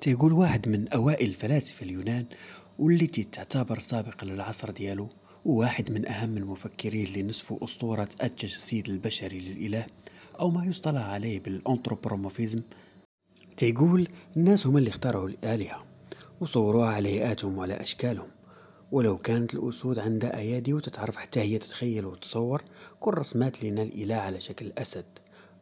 تيقول واحد من أوائل الفلاسفة اليونان والتي تعتبر سابقة للعصر ديالو وواحد من أهم المفكرين اللي نصفوا أسطورة التجسيد البشري للإله أو ما يصطلح عليه بالأنثروبومورفيزم تيقول الناس هم اللي اخترعوا الآلهة وصوروها على هيئاتهم وعلى أشكالهم. ولو كانت الأسود عندها أيادي وتتعرف حتى هي تتخيل وتصور كل رسمات لنا الإله على شكل أسد.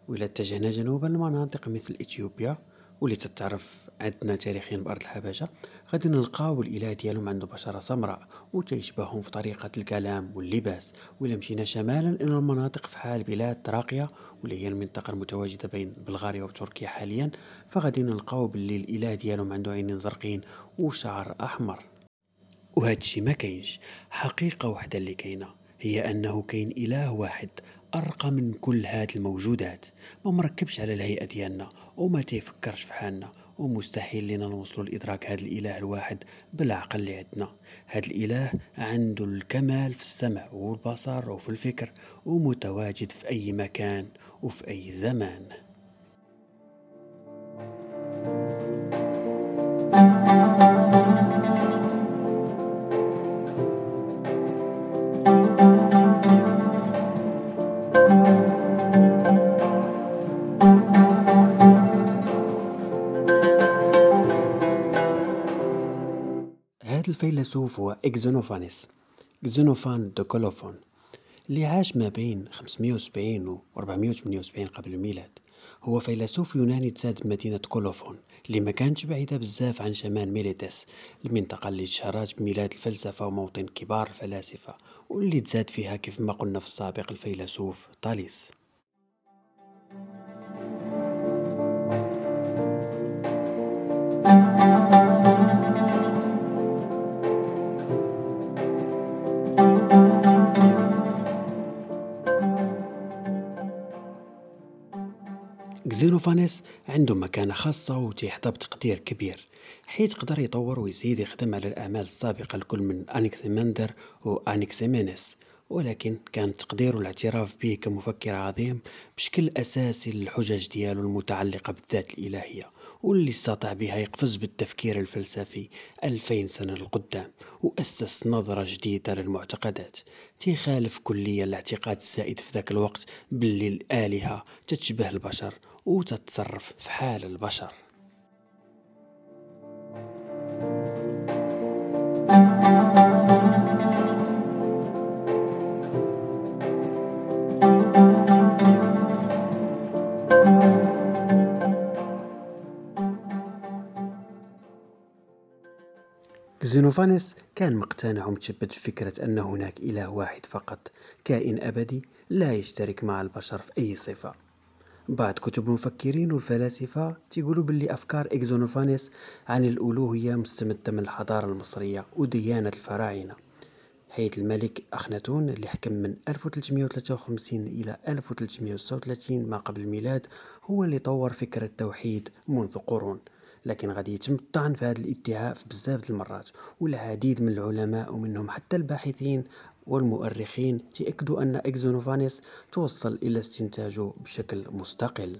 وإلا اتجهنا جنوبا لمناطق مثل إثيوبيا واللي تتعرف عندنا تاريخيا بأرض الحبشة غادي نلقاو الإله ديالهم عنده بشرة سمراء وتيشبههم في طريقة الكلام واللباس. وإلا مشينا شمالا إلى المناطق في حال بلاد تراقيا واللي هي المنطقة المتواجدة بين بلغاريا وتركيا حاليا. فغادي نلقاو باللي الإله ديالهم عنده عينين زرقين وشعر أحمر. وهادشي ما كاينش. حقيقة وحدة اللي كاينة هي أنه كاين إله واحد أرقى من كل هاد الموجودات. ما مركبش على الهيئة ديالنا وما تيفكرش في حالنا ومستحيل لينا نوصلوا لإدراك هاد الإله الواحد بالعقل اللي عندنا هاد الإله عنده الكمال في السمع والبصر وفي الفكر ومتواجد في أي مكان وفي أي زمان. الفيلسوف هو إكزونوفانيس. Xénophane de Colophon اللي عاش ما بين 570 و 478 قبل الميلاد. هو فيلسوف يوناني تزاد بمدينة كولوفون اللي ما كانتش بعيدة بزاف عن شمال ميليتس المنطقة اللي تشهرات بميلاد الفلسفة وموطن كبار الفلاسفة واللي تزاد فيها كيف ما قلنا في السابق الفيلسوف طاليس. زينوفانيس عنده مكانة خاصة وتيحظى بتقدير كبير حيث قدر يطور ويزيد يخدم على الأعمال السابقة لكل من أنكسيمندر وأنكسيمينيس ولكن كان تقدير والاعتراف به كمفكر عظيم بشكل أساسي للحجج ديالو المتعلقة بالذات الإلهية واللي استطاع بها يقفز بالتفكير الفلسفي ألفين سنة للقدام وأسس نظرة جديدة للمعتقدات تخالف كليا الاعتقاد السائد في ذاك الوقت باللي الآلهة تتشبه البشر وتتصرف في حال البشر. زينوفانيس كان مقتنع ومتشبت بفكرة أن هناك إله واحد فقط كائن أبدي لا يشترك مع البشر في أي صفة. بعض كتب المفكرين والفلاسفة تيقولوا باللي أفكار إكزونوفانيس عن الألوهية مستمدة من الحضارة المصرية وديانة الفراعنة. حيث الملك أخناتون اللي حكم من 1353 إلى 1336 ما قبل الميلاد هو اللي طور فكرة التوحيد منذ قرون. لكن غادي يتم الطعن في هذا الادعاء في بزاف المرات والعديد من العلماء ومنهم حتى الباحثين والمؤرخين تأكدوا أن إكزونوفانيس توصل إلى استنتاجه بشكل مستقل.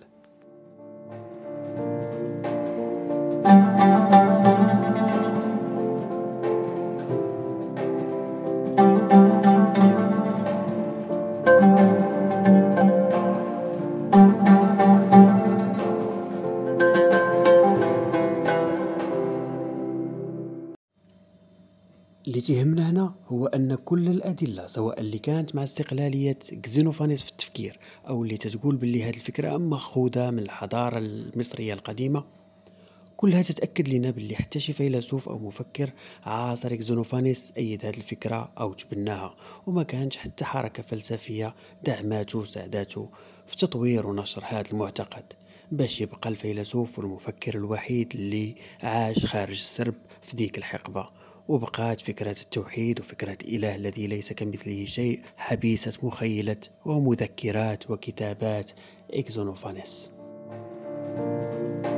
اللي تهمنا هنا هو أن كل الأدلة سواء اللي كانت مع استقلالية كزينوفانيس في التفكير أو اللي تتقول باللي هذه الفكرة مأخوذة من الحضارة المصرية القديمة كلها تتأكد لنا باللي حتى شي فيلسوف أو مفكر عاصر كزينوفانيس أيد هذه الفكرة أو تبناها وما كانش حتى حركة فلسفية دعماته وساعداته في تطوير ونشر هذا المعتقد باش يبقى الفيلسوف والمفكر الوحيد اللي عاش خارج السرب في ديك الحقبة. وبقات فكرة التوحيد وفكرة الإله الذي ليس كمثله شيء حبيسة مخيلة ومذكرات وكتابات. you